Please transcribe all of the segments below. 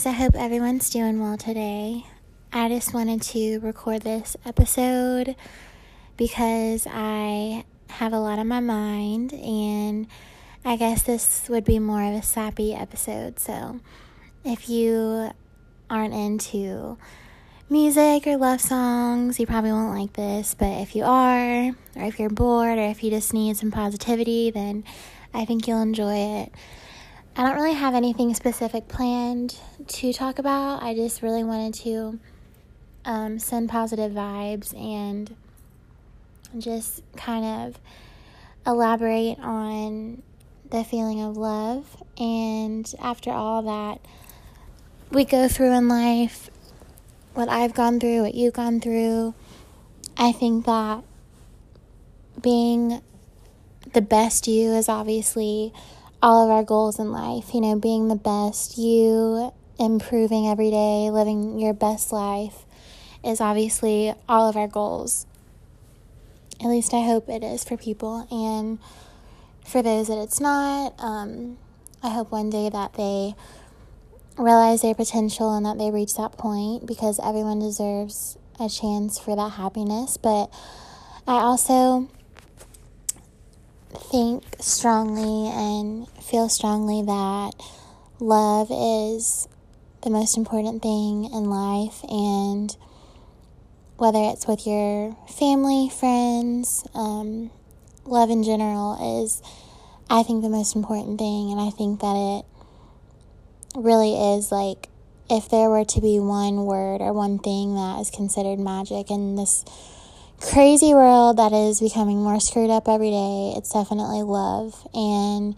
guys. I hope everyone's doing well today. I just wanted to record this episode because I have a lot on my mind, and I guess this would be more of a sappy episode. So, if you aren't into music or love songs, you probably won't like this. But if you are, or if you're bored, or if you just need some positivity, then I think you'll enjoy it. I don't really have anything specific planned to talk about. I just really wanted to um, send positive vibes and just kind of elaborate on the feeling of love. And after all that we go through in life, what I've gone through, what you've gone through, I think that being the best you is obviously all of our goals in life. You know, being the best, you improving every day, living your best life is obviously all of our goals. At least I hope it is for people. And for those that it's not, um, I hope one day that they realize their potential and that they reach that point because everyone deserves a chance for that happiness. But I also think strongly and feel strongly that love is the most important thing in life and whether it's with your family, friends, um, love in general is, I think, the most important thing. And I think that it really is like if there were to be one word or one thing that is considered magic in this crazy world that is becoming more screwed up every day, it's definitely love. And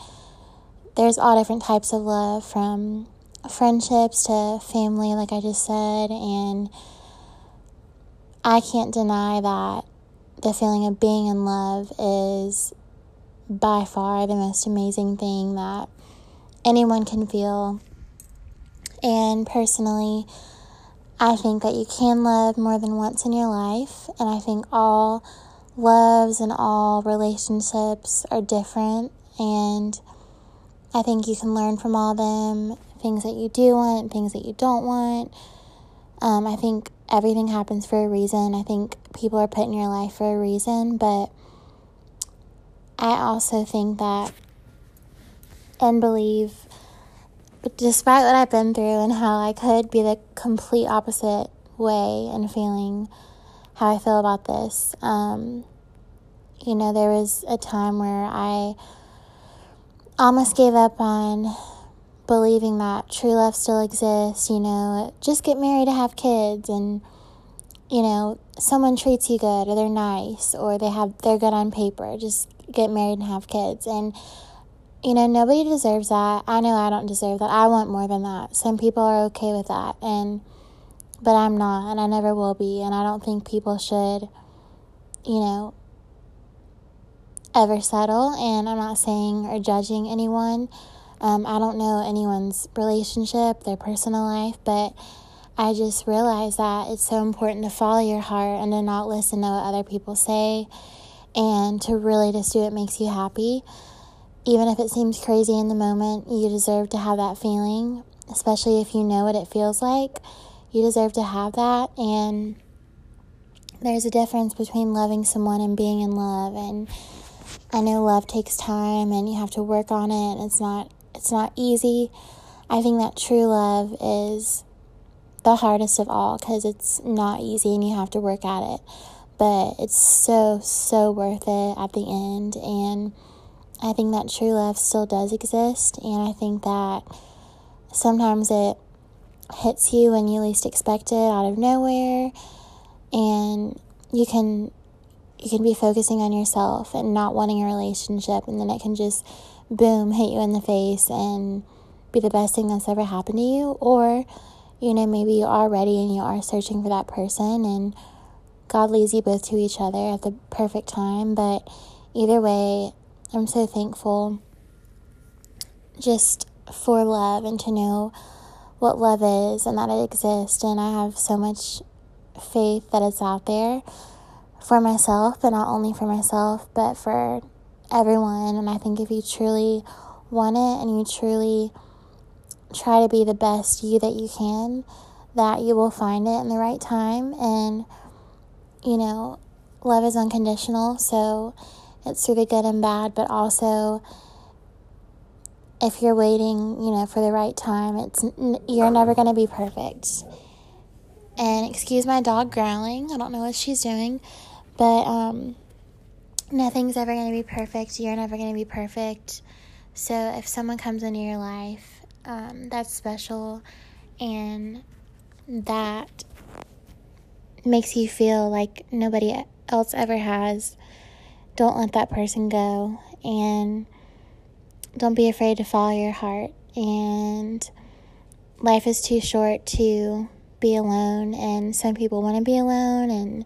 there's all different types of love from friendships to family, like I just said. And I can't deny that the feeling of being in love is by far the most amazing thing that anyone can feel. And personally, I think that you can love more than once in your life, and I think all loves and all relationships are different, and I think you can learn from all them things that you do want, things that you don't want. Um, I think everything happens for a reason. I think people are put in your life for a reason, but I also think that and believe but despite what I've been through and how I could be the complete opposite way and feeling how I feel about this, um, you know, there was a time where I almost gave up on believing that true love still exists, you know, just get married to have kids and you know, someone treats you good or they're nice or they have they're good on paper, just get married and have kids. And you know, nobody deserves that. I know I don't deserve that. I want more than that. Some people are okay with that and but I'm not and I never will be and I don't think people should you know ever settle and I'm not saying or judging anyone. Um, I don't know anyone's relationship, their personal life, but I just realized that it's so important to follow your heart and to not listen to what other people say and to really just do what makes you happy even if it seems crazy in the moment, you deserve to have that feeling, especially if you know what it feels like. You deserve to have that. And there's a difference between loving someone and being in love. And I know love takes time and you have to work on it. It's not it's not easy. I think that true love is the hardest of all because it's not easy and you have to work at it. But it's so, so worth it at the end. And I think that true love still does exist, and I think that sometimes it hits you when you least expect it out of nowhere, and you can you can be focusing on yourself and not wanting a relationship, and then it can just boom hit you in the face and be the best thing that's ever happened to you, or you know maybe you are ready and you are searching for that person and God leads you both to each other at the perfect time, but either way, I'm so thankful just for love and to know what love is and that it exists. And I have so much faith that it's out there for myself, but not only for myself, but for everyone. And I think if you truly want it and you truly try to be the best you that you can, that you will find it in the right time. And, you know, love is unconditional, so it's through the good and bad, but also if you're waiting, you know, for the right time, it's you're never going to be perfect. And excuse my dog growling. I don't know what she's doing, but um nothing's ever going to be perfect. You're never going to be perfect. So if someone comes into your life um, that's special and that makes you feel like nobody else ever has, don't let that person go. And don't be afraid to follow your heart. And life is too short to be alone. And some people want to be alone, and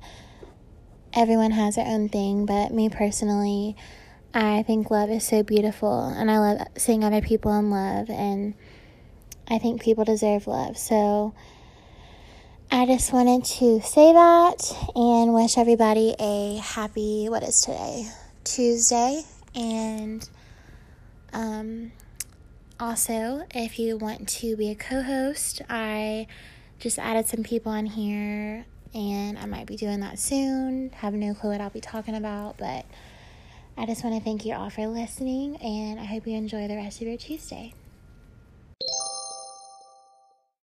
everyone has their own thing. But me personally, I think love is so beautiful. And I love seeing other people in love. And I think people deserve love. So I just wanted to say that and wish everybody a happy, what is today? Tuesday. And um, also, if you want to be a co host, I just added some people on here and I might be doing that soon. Have no clue what I'll be talking about, but I just want to thank you all for listening and I hope you enjoy the rest of your Tuesday.